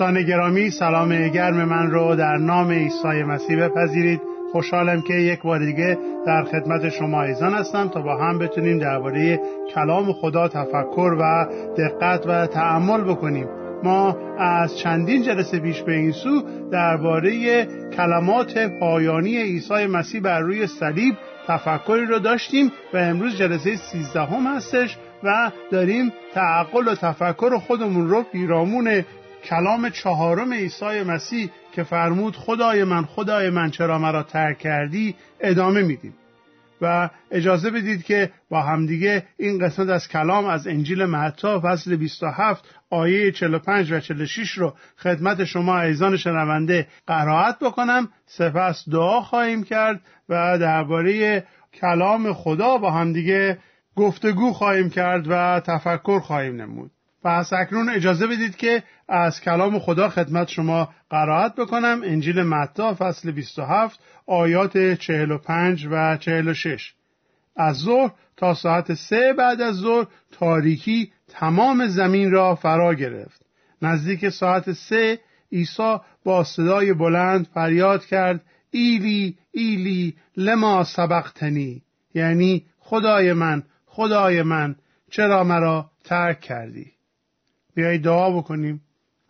دوستان گرامی سلام گرم من رو در نام عیسی مسیح بپذیرید. خوشحالم که یک بار دیگه در خدمت شما ایزان هستم تا با هم بتونیم درباره کلام خدا تفکر و دقت و تعمل بکنیم. ما از چندین جلسه پیش به این سو درباره کلمات پایانی عیسی مسیح بر روی صلیب تفکری رو داشتیم و امروز جلسه سیزدهم هستش و داریم تعقل و تفکر خودمون رو پیرامون کلام چهارم عیسی مسیح که فرمود خدای من خدای من چرا مرا ترک کردی؟ ادامه میدیم. و اجازه بدید که با همدیگه این قسمت از کلام از انجیل متا فصل 27 آیه 45 و 46 رو خدمت شما ایزان شنونده قرائت بکنم. سپس دعا خواهیم کرد و درباره کلام خدا با همدیگه گفتگو خواهیم کرد و تفکر خواهیم نمود. پس اکنون اجازه بدید که از کلام خدا خدمت شما قرائت بکنم. انجیل متا فصل 27 آیات 45 و 46 از ظهر تا ساعت سه بعد از ظهر تاریکی تمام زمین را فرا گرفت. نزدیک ساعت سه عیسی با صدای بلند فریاد کرد ایلی ایلی لما سبقتنی؟ یعنی خدای من خدای من چرا مرا ترک کردی؟ بیایی دعا بکنیم.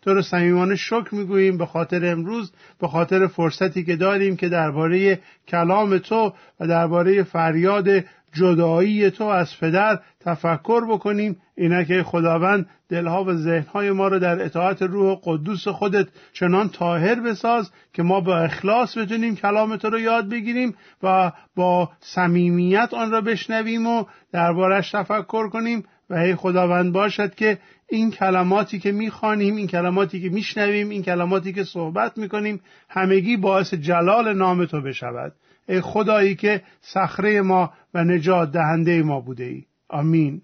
تو رو صمیمانه شکر می‌گوییم به خاطر امروز به خاطر فرصتی که داریم که درباره کلام تو و درباره فریاد جدایی تو از پدر تفکر بکنیم. اینا که خداوند دلها و ذهنهای ما رو در اطاعت روح قدوس خودت چنان طاهر بساز که ما با اخلاص بتونیم کلام تو رو یاد بگیریم و با صمیمیت آن را بشنویم و دربارش تفکر کنیم. و ای خداوند باشد که این کلماتی که می‌خوانیم این کلماتی که میشنویم این کلماتی که صحبت می‌کنیم همگی باعث جلال نام تو بشود. ای خدایی که صخره ما و نجات دهنده ما بوده ای آمین.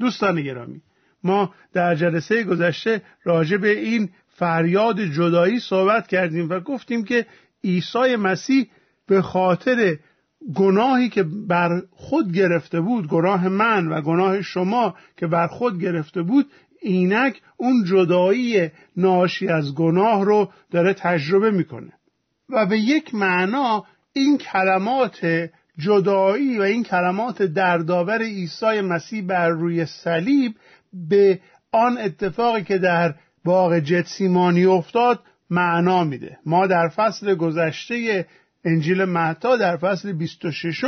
دوستان گرامی ما در جلسه گذشته راجع به این فریاد جدایی صحبت کردیم و گفتیم که عیسی مسیح به خاطر گناهی که بر خود گرفته بود گناه من و گناه شما که بر خود گرفته بود اینک اون جدایی ناشی از گناه رو داره تجربه می‌کنه. و به یک معنا این کلمات جدایی و این کلمات دردآور عیسی مسیح بر روی صلیب به آن اتفاقی که در باغ جتسیمانی افتاد معنا میده. ما در فصل گذشته انجیل متا در فصل 26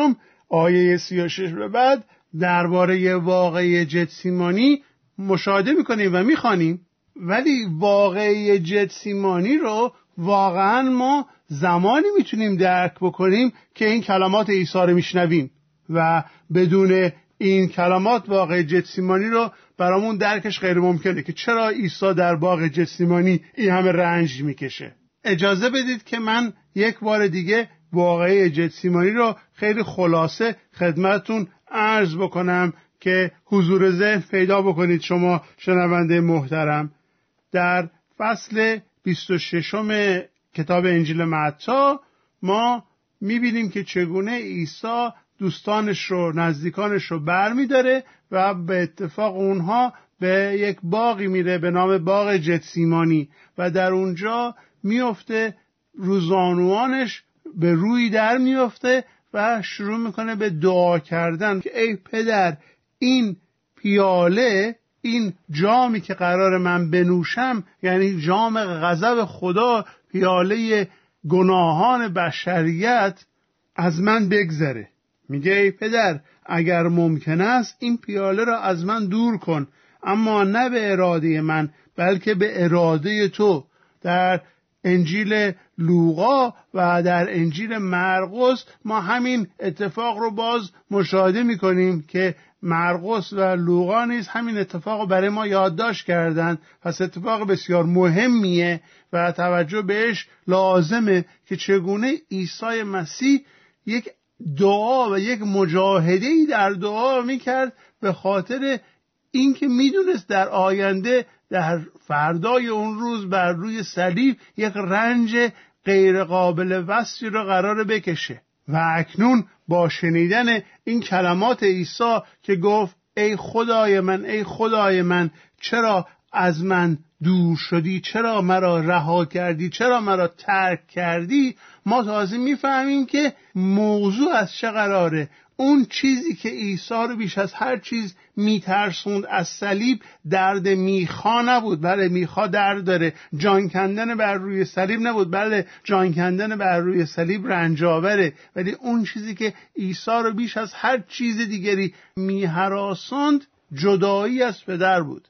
آیه 36 به بعد درباره واقعی جتسیمانی مشاهده می‌کنیم و می‌خوانیم. ولی واقعی جتسیمانی رو واقعا ما زمانی می‌تونیم درک بکنیم که این کلمات عیسی رو میشنویم. و بدون این کلمات واقع جتسیمانی رو برامون درکش غیر ممکنه که چرا عیسی در باغ جتسیمانی این همه رنج می‌کشه. اجازه بدید که من یک بار دیگه واقعی جتسیمانی رو خیلی خلاصه خدمتون عرض بکنم که حضور ذهن پیدا بکنید. شما شنونده محترم در فصل 26 کتاب انجیل متا ما می‌بینیم که چگونه عیسی دوستانش رو نزدیکانش رو بر میداره و به اتفاق اونها به یک باقی میره به نام باغ جتسیمانی و در اونجا میفته روزانوانش به روی در میفته و شروع می‌کنه به دعا کردن که ای پدر این پیاله این جامی که قرار من بنوشم یعنی جام غضب خدا پیاله گناهان بشریت از من بگذره. میگه ای پدر اگر ممکن است این پیاله را از من دور کن. اما نه به اراده من بلکه به اراده تو. در انجیل لوقا و در انجیل مرقس ما همین اتفاق رو باز مشاهده می‌کنیم که مرقس و لوقا نیز همین اتفاق برای ما یادداشت کردند پس اتفاق بسیار مهمیه و توجه بهش لازمه که چگونه عیسی مسیح یک دعا و یک مجاهده ای در دعا می‌کرد به خاطر اینکه می‌دونست در آینده در فردای اون روز بر روی صلیب یک رنج غیرقابل وصفی را قرار بکشه. و اکنون با شنیدن این کلمات عیسی که گفت ای خدای من ای خدای من چرا از من دور شدی؟ چرا مرا رها کردی؟ چرا مرا ترک کردی؟ ما تازه می‌فهمیم که موضوع از چه قراره. اون چیزی که عیسی رو بیش از هر چیز میترسوند از صلیب درد میخا نبود. بله میخا درد داره. جان کندن بر روی صلیب نبود. بله جان کندن بر روی صلیب رنجاوره. ولی اون چیزی که عیسی رو بیش از هر چیز دیگری میهراساند جدایی از پدر بود.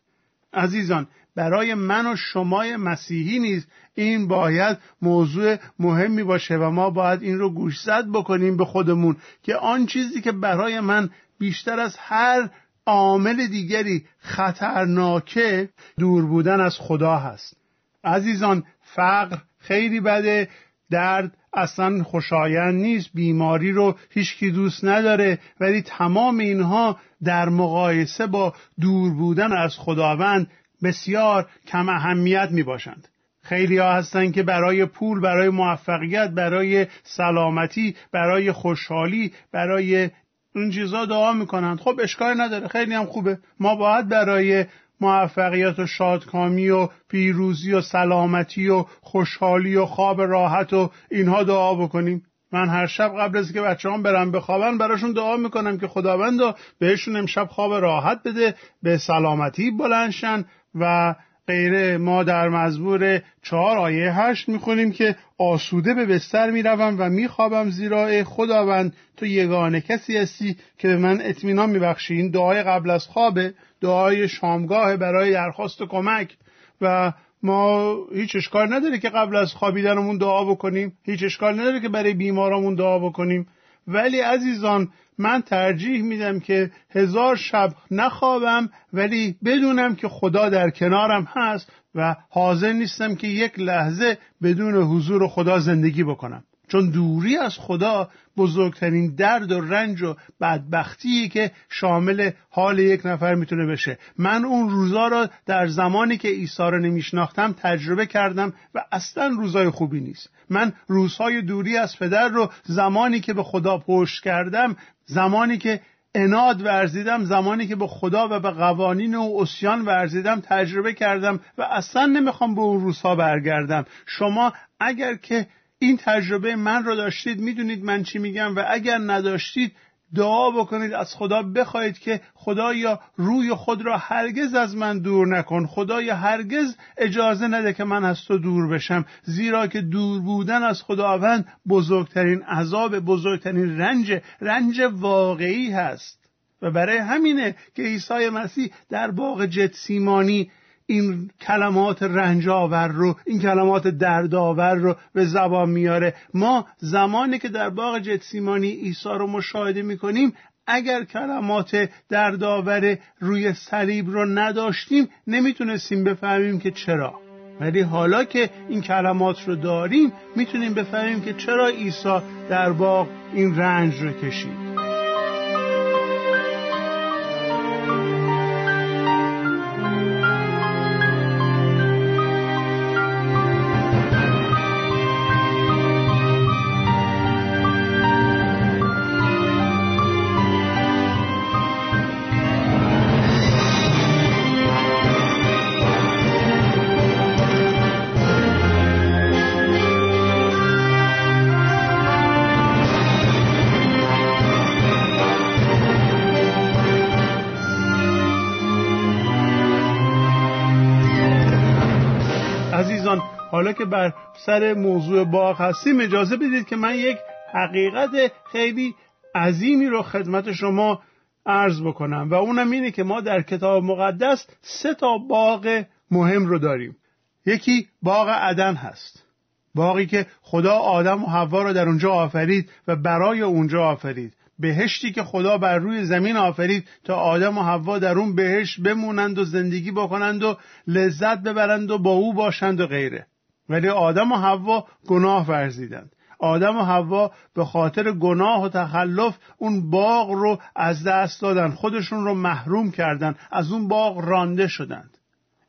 عزیزان برای من و شمای مسیحی نیز این باید موضوع مهمی باشه و ما باید این رو گوشزد بکنیم به خودمون که آن چیزی که برای من بیشتر از هر عامل دیگری خطرناکه دور بودن از خدا هست. عزیزان فقر خیلی بده درد اصلا خوشایند نیست بیماری رو هیچکی دوست نداره ولی تمام اینها در مقایسه با دور بودن از خداوند بسیار کم اهمیت می باشند خیلی ها هستن که برای پول برای موفقیت برای سلامتی برای خوشحالی برای اون چیزا دعا می‌کنند. خب اشکال نداره. خیلی هم خوبه. ما باید برای موفقیت و شادکامی و پیروزی و سلامتی و خوشحالی و خواب راحت و اینها دعا بکنیم. من هر شب قبل از که بچه هم برم بخوابن براشون دعا می‌کنم که خداوند بهشون امشب خواب راحت بده به سلامتی بلنشن و غیره ما در مزبور چهار آیه هشت می‌خونیم که آسوده به بستر می‌روم و میخوابم زیرا خداوند. تو یگانه کسی هستی که به من اطمینان میبخشی. این دعای قبل از خوابه. دعای شامگاه برای درخواست کمک. و ما هیچ اشکال نداره که قبل از خوابیدنمون دعا بکنیم. هیچ اشکال نداره که برای بیمارامون دعا بکنیم. ولی عزیزان من ترجیح میدم که هزار شب نخوابم ولی بدونم که خدا در کنارم هست و حاضر نیستم که یک لحظه بدون حضور خدا زندگی بکنم. چون دوری از خدا بزرگترین درد و رنج و بدبختی که شامل حال یک نفر می‌تونه بشه. من اون روزا را در زمانی که عیسی را نمیشناختم تجربه کردم و اصلا روزای خوبی نیست. من روزهای دوری از پدر رو زمانی که به خدا پشت کردم زمانی که اناد ورزیدم زمانی که به خدا و به قوانین و اسیان ورزیدم تجربه کردم و اصلا نمی‌خوام به اون روزها برگردم. شما اگر که این تجربه من رو داشتید می‌دونید من چی میگم و اگر نداشتید دعا بکنید از خدا بخواهید که خدایا روی خود را هرگز از من دور نکن. خدایا هرگز اجازه نده که من از تو دور بشم. زیرا که دور بودن از خداوند بزرگترین عذاب بزرگترین رنج رنج واقعی هست. و برای همینه که عیسی مسیح در باغ جتسیمانی این کلمات رنجاور رو این کلمات دردآور رو به زبان میاره. ما زمانی که در باغ جتسیمانی عیسی رو مشاهده می‌کنیم اگر کلمات دردآور روی صلیب رو نداشتیم نمی‌تونستیم بفهمیم که چرا. ولی حالا که این کلمات رو داریم می‌تونیم بفهمیم که چرا عیسی در باغ این رنج رو کشید. حالا که بر سر موضوع باغ هستیم اجازه بدید که من یک حقیقت خیلی عظیمی رو خدمت شما عرض بکنم و اونم اینه که ما در کتاب مقدس سه تا باغ مهم رو داریم. یکی باغ عدن هست. باقی که خدا آدم و حوا رو در اونجا آفرید و برای اونجا آفرید. بهشتی که خدا بر روی زمین آفرید تا آدم و حوا در اون بهشت بمونند و زندگی بکنند و لذت ببرند و با او باشند و غیره. ولی آدم و حوا گناه ورزیدند. آدم و حوا به خاطر گناه و تخلف اون باغ رو از دست دادن خودشون رو محروم کردن از اون باغ رانده شدند.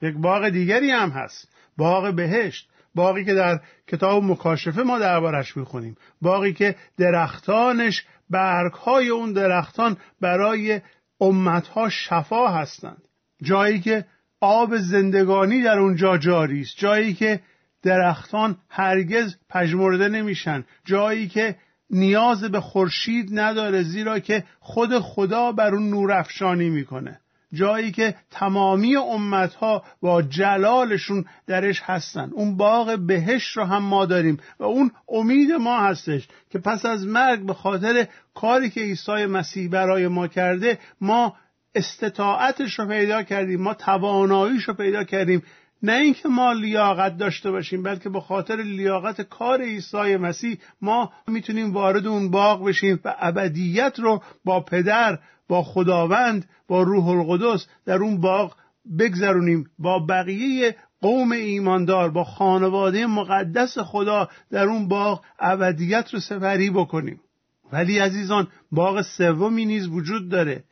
یک باغ دیگری هم هست. باغ بهشت باقی که در کتاب مکاشفه ما دربارش می‌خونیم. باقی که درختانش برگهای اون درختان برای امتها شفا هستند. جایی که آب زندگانی در اونجا جاری است. جایی که درختان هرگز پژمرده نمیشن. جایی که نیاز به خورشید نداره زیرا که خود خدا بر اون نور افشانی می‌کنه. جایی که تمامی امتها با جلالشون درش هستن. اون باغ بهش رو هم ما داریم و اون امید ما هستش که پس از مرگ به خاطر کاری که عیسی مسیح برای ما کرده ما استطاعتش رو پیدا کردیم ما تواناییش رو پیدا کردیم نه اینکه ما لیاقت داشته باشیم بلکه به خاطر لیاقت کار عیسی مسیح ما می‌تونیم وارد اون باغ بشیم و ابدیت رو با پدر با خداوند با روح القدس در اون باغ بگذرونیم. با بقیه قوم ایماندار با خانواده مقدس خدا در اون باغ ابدیت رو سپری بکنیم. ولی عزیزان باغ سومی نیز وجود داره.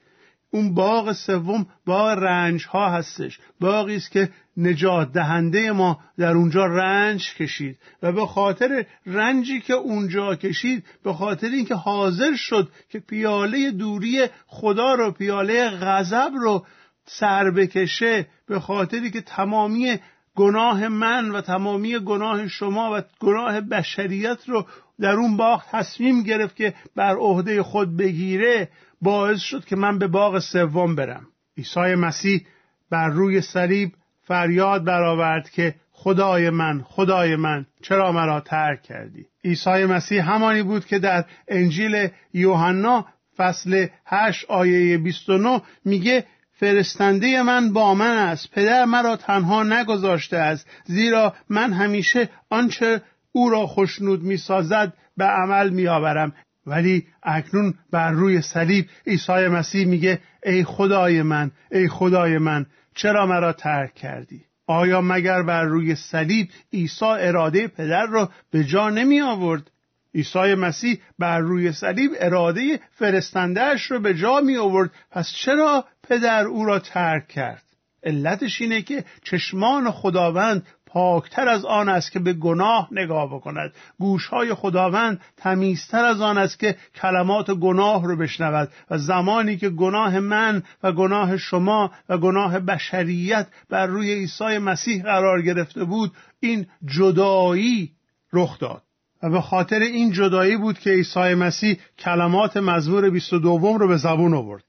اون باغ سوم باغ رنج ها هستش. باغی است که نجات دهنده ما در اونجا رنج کشید و به خاطر رنجی که اونجا کشید به خاطر اینکه حاضر شد که پیاله دوری خدا رو پیاله غضب رو سر بکشه به خاطری که تمامی گناه من و تمامی گناه شما و گناه بشریت رو در اون باغ تصمیم گرفت که بر عهده خود بگیره باعث شد که من به باغ سوم برم. عیسی مسیح بر روی صلیب فریاد برآورد که خدای من خدای من چرا مرا ترک کردی؟ عیسی مسیح همانی بود که در انجیل یوحنا فصل 8 آیه 29 میگه فرستنده من با من است. پدر مرا تنها نگذاشته است زیرا من همیشه آنچه او را خوشنود می‌سازد به عمل میآورم. ولی اکنون بر روی صلیب عیسی مسیح میگه ای خدای من ای خدای من چرا مرا ترک کردی؟ آیا مگر بر روی صلیب عیسی اراده پدر را به جا نمی آورد؟ عیسی مسیح بر روی صلیب اراده فرستندهش رو به جا می آورد. پس چرا پدر او را ترک کرد؟ علتش اینه که چشمان خداوند پاکتر از آن است که به گناه نگاه بکند. گوشهای خداوند تمیزتر از آن است که کلمات گناه رو بشنود و زمانی که گناه من و گناه شما و گناه بشریت بر روی عیسی مسیح قرار گرفته بود این جدایی رخ داد. و به خاطر این جدایی بود که عیسی مسیح کلمات مزمور 22 رو به زبون آورد.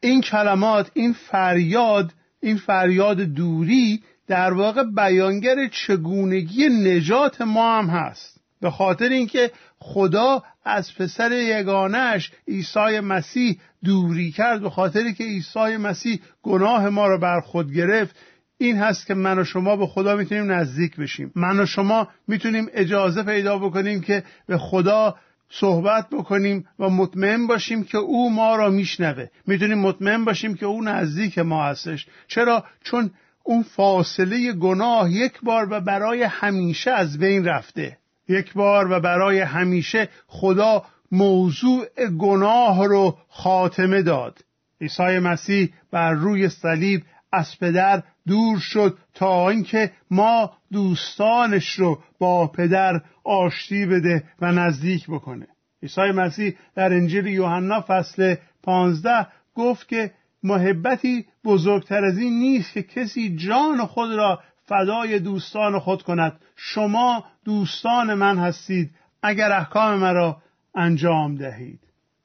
این کلمات این فریاد این فریاد دوری در واقع بیانگر چگونگی نجات ما هم هست. به خاطر اینکه خدا از پسر یگانش عیسی مسیح دوری کرد به خاطری که عیسی مسیح گناه ما را بر خود گرفت این هست که من و شما به خدا می‌تونیم نزدیک بشیم. من و شما می‌تونیم اجازه پیدا بکنیم که به خدا صحبت بکنیم و مطمئن باشیم که او ما را میشنوه. می‌تونیم مطمئن باشیم که او نزدیک ما هستش. چرا؟ چون اون فاصله گناه یک بار و برای همیشه از بین رفته. یک بار و برای همیشه خدا موضوع گناه رو خاتمه داد. عیسی مسیح بر روی صلیب از پدر دور شد تا اینکه ما دوستانش رو با پدر آشتی بده و نزدیک بکنه. عیسی مسیح در انجیل یوحنا فصل 15 گفت که محبتی بزرگتر از این نیست که کسی جان خود را فدای دوستان خود کند. شما دوستان من هستید. اگر احکام مرا انجام دهید.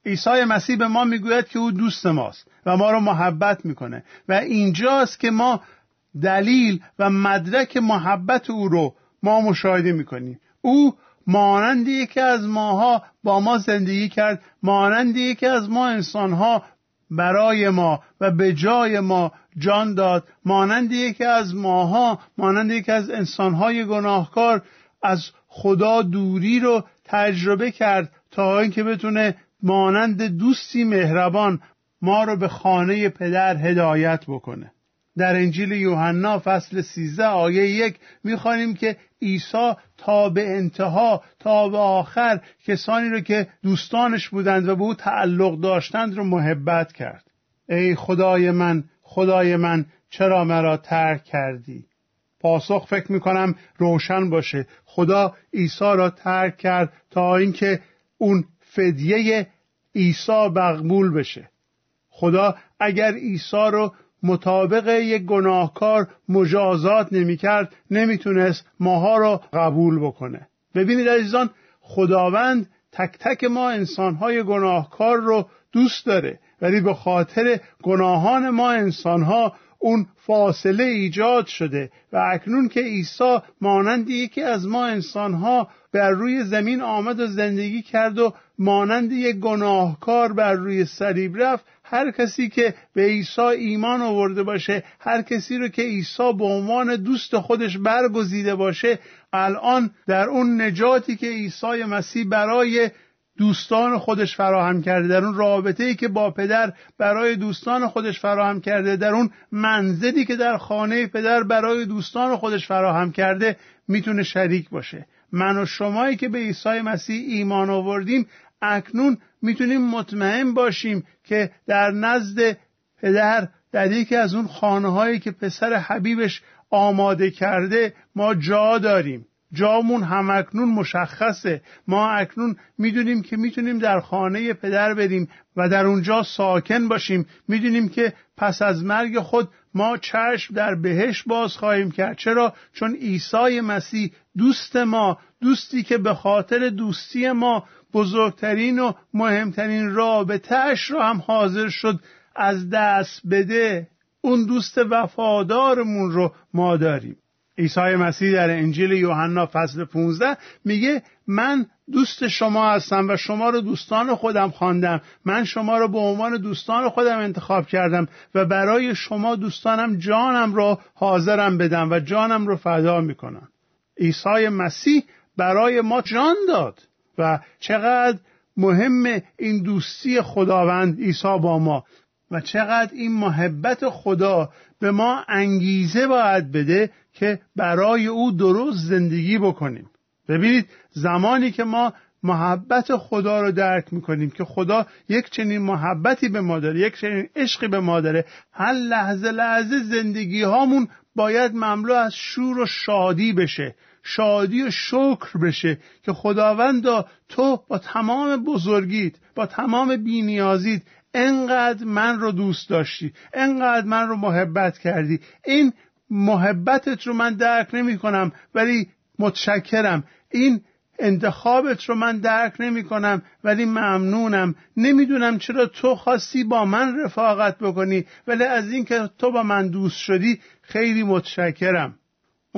عیسی مسیح به ما می‌گوید که او دوست ماست و ما را محبت می‌کنه. و اینجاست که ما دلیل و مدرک محبت او رو ما مشاهده می‌کنیم. او مانند یکی از ماها با ما زندگی کرد. مانند یکی از ما انسانها برای ما و به جای ما جان داد. مانند یکی از ماها مانند یکی از انسانهای گناهکار از خدا دوری رو تجربه کرد تا اینکه بتونه مانند دوستی مهربان ما رو به خانه پدر هدایت بکنه. در انجیل یوحنا فصل 13 آیه یک می‌خوانیم که عیسی تا به انتها تا به آخر کسانی رو که دوستانش بودند و به او تعلق داشتند رو محبت کرد. ای خدای من خدای من چرا مرا ترک کردی؟ پاسخ فکر می‌کنم روشن باشه. خدا عیسی را ترک کرد تا اینکه اون فدیه عیسی مقبول بشه. خدا اگر عیسی رو مطابق یک گناهکار مجازات نمی‌کرد نمی‌تونست ماها را قبول بکنه. ببینید عزیزان خداوند تک تک ما انسانهای گناهکار رو دوست داره ولی به خاطر گناهان ما انسانها اون فاصله ایجاد شده و اکنون که عیسی مانند یکی از ما انسانها بر روی زمین آمد و زندگی کرد و مانند یک گناهکار بر روی صلیب رفت هر کسی که به عیسی ایمان آورده باشه هر کسی رو که عیسی به عنوان دوست خودش برگزیده باشه الان در اون نجاتی که عیسی مسیح برای دوستان خودش فراهم کرده در اون رابطه ای که با پدر برای دوستان خودش فراهم کرده در اون منزلی که در خانه پدر برای دوستان خودش فراهم کرده می‌تونه شریک باشه. من و شمایی که به عیسی مسیح ایمان آوردیم اکنون می‌تونیم مطمئن باشیم که در نزد پدر در یکی از اون خانه هایی که پسر حبیبش آماده کرده ما جا داریم. جامون همکنون مشخصه. ما اکنون می‌دونیم که می‌تونیم در خانه پدر بریم و در اونجا ساکن باشیم. می‌دونیم که پس از مرگ خود ما چشم در بهش باز خواهیم کرد. چرا؟ چون عیسی مسیح دوست ما دوستی که به خاطر دوستی ما بزرگترین و مهمترین رابطهش را هم حاضر شد از دست بده. اون دوست وفادارمون رو ما داریم. عیسی مسیح در انجیل یوحنا فصل 15 میگه من دوست شما هستم و شما رو دوستان خودم خواندم. من شما رو به عنوان دوستان خودم انتخاب کردم و برای شما دوستانم جانم رو حاضرم بدم و جانم رو فدا می‌کنم. عیسی مسیح برای ما جان داد و چقدر مهم این دوستی خداوند عیسی با ما و چقدر این محبت خدا به ما انگیزه باید بده که برای او درست زندگی بکنیم. ببینید زمانی که ما محبت خدا رو درک می‌کنیم که خدا یک چنین محبتی به ما داره یک چنین عشقی به ما داره هر لحظه لحظه زندگی هامون باید مملو از شور و شادی بشه. شادی و شکر بشه که خداوندا تو با تمام بزرگیت با تمام بینیازیت انقدر من رو دوست داشتی انقدر من رو محبت کردی. این محبتت رو من درک نمی کنم ولی متشکرم. این انتخابت رو من درک نمی کنم ولی ممنونم. نمی‌دونم چرا تو خواستی با من رفاقت بکنی ولی از اینکه تو با من دوست شدی خیلی متشکرم.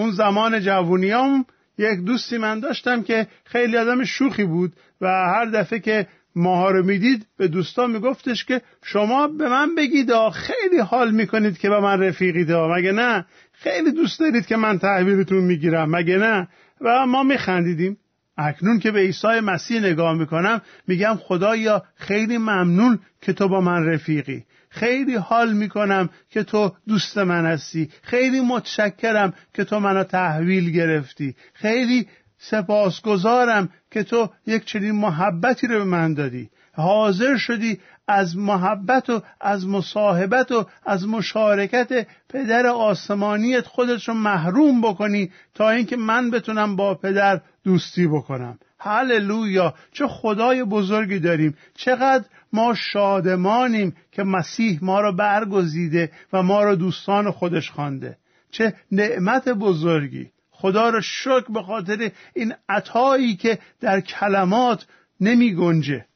اون زمان جوونیام یک دوستی من داشتم که خیلی آدم شوخی بود و هر دفعه که ماها رو می‌دید به دوستان میگفتش که شما به من بگید خیلی حال می‌کنید که به من رفیقید مگه نه؟ خیلی دوست دارید که من تحویلتون می‌گیرم مگه نه؟ و ما میخندیدیم. اکنون که به عیسی مسیح نگاه می‌کنم میگم خدایا خیلی ممنون که تو با من رفیقی. خیلی حال می‌کنم که تو دوست من هستی. خیلی متشکرم که تو منو تحویل گرفتی. خیلی سپاسگزارم که تو یک چنین محبتی رو به من دادی. حاضر شدی از محبت و از مصاحبت و از مشارکت پدر آسمانیت خودت رو محروم بکنی تا اینکه من بتونم با پدر دوستی بکنم. هللویا چه خدای بزرگی داریم. چقدر ما شادمانیم که مسیح ما را برگزیده و ما را دوستان خودش خوانده. چه نعمت بزرگی. خدا را شکر به خاطر این عطایی که در کلمات نمی گنجه.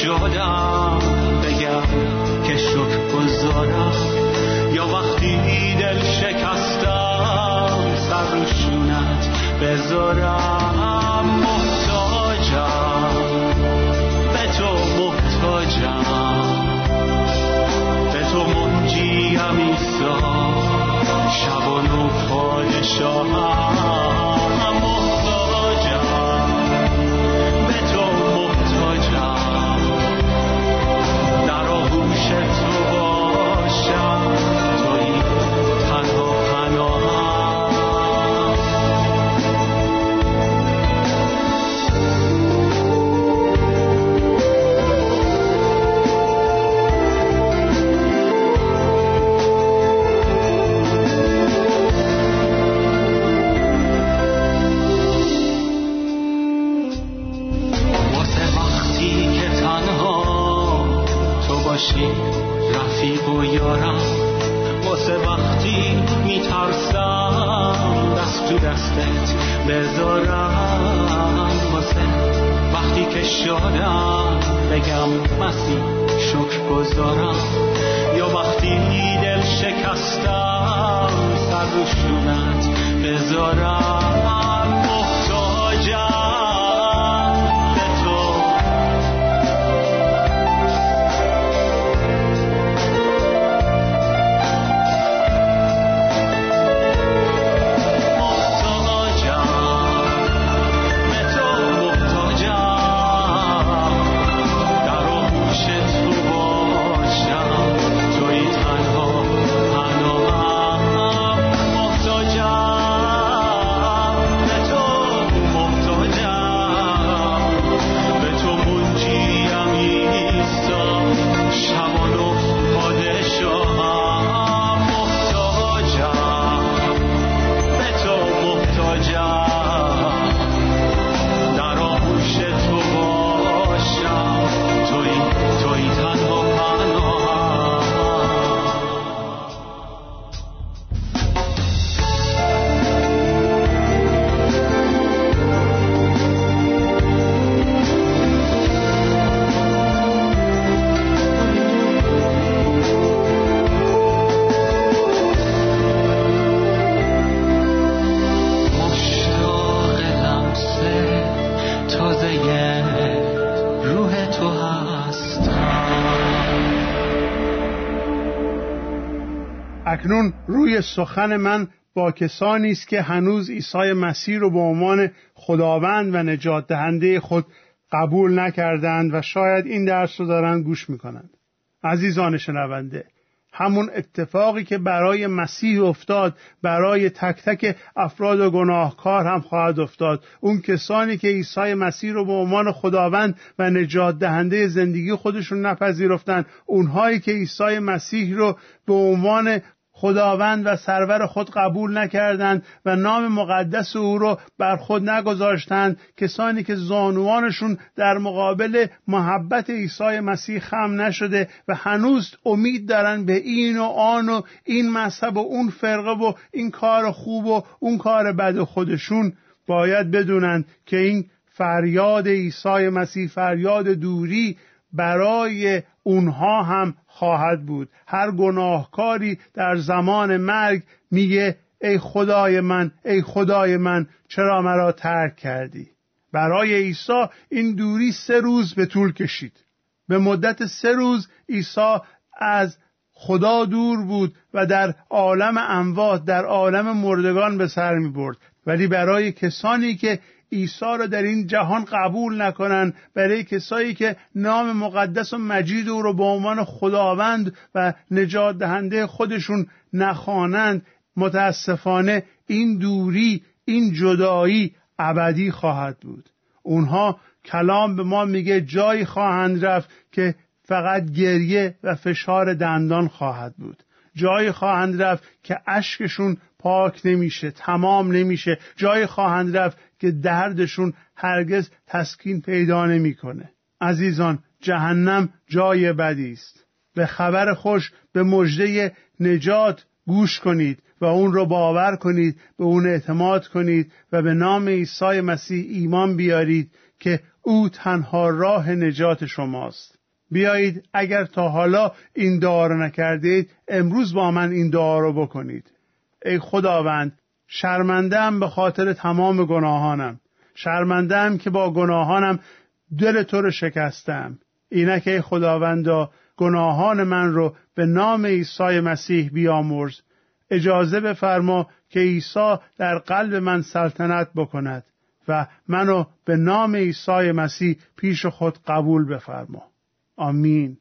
شدم بگم که شکر گذارم. یا وقتی دل شکستم سر روشونت بذارم. محتاجم. به تو محتاجم. به تو منجیم ایسا شبان و پادشاهم. اکنون روی سخن من با کسانی است که هنوز عیسی مسیح رو به عنوان خداوند و نجات دهنده خود قبول نکردند و شاید این درس رو دارن گوش می‌کنند. عزیزان شنونده همون اتفاقی که برای مسیح افتاد برای تک تک افراد و گناهکار هم خواهد افتاد. اون کسانی که عیسی مسیح رو به عنوان خداوند و نجات دهنده زندگی خودشون نپذیرفتند اونهایی که عیسی مسیح رو به عنوان خداوند و سرور خود قبول نکردند و نام مقدس او را بر خود نگذاشتند. کسانی که زانوانشون در مقابل محبت عیسی مسیح خم نشده و هنوز امید دارن به این و آن و این مذهب و اون فرقه و این کار خوب و اون کار بد خودشون باید بدونند که این فریاد عیسی مسیح فریاد دوری برای اونها هم خواهد بود. هر گناهکاری در زمان مرگ میگه ای خدای من ای خدای من چرا مرا ترک کردی؟ برای عیسی این دوری سه روز به طول کشید. به مدت سه روز عیسی از خدا دور بود و در عالم اموات در عالم مردگان به سر می برد ولی برای کسانی که عیسی را در این جهان قبول نکنند برای کسایی که نام مقدس و مجید او را به عنوان خداوند و نجات دهنده خودشون نخوانند متاسفانه این دوری این جدایی ابدی خواهد بود. اونها کلام به ما میگه جایی خواهند رفت که فقط گریه و فشار دندان خواهد بود. جایی خواهند رفت که اشکشون پاک نمیشه تمام نمیشه. جایی خواهند رفت که دردشون هرگز تسکین پیدا نمی‌کنه. عزیزان جهنم جای بدی است. به خبر خوش به مژده نجات گوش کنید و اون رو باور کنید به اون اعتماد کنید و به نام عیسی مسیح ایمان بیارید که او تنها راه نجات شماست. بیایید اگر تا حالا این دعا رو نکردید امروز با من این دعا رو بکنید. ای خداوند شرمندم به خاطر تمام گناهانم. شرمندم که با گناهانم دل تو رو شکستم. اینک ای خداوندا گناهان من رو به نام عیسی مسیح بیامرز. اجازه بفرما که عیسی در قلب من سلطنت بکند و منو به نام عیسی مسیح پیش خود قبول بفرما. آمین.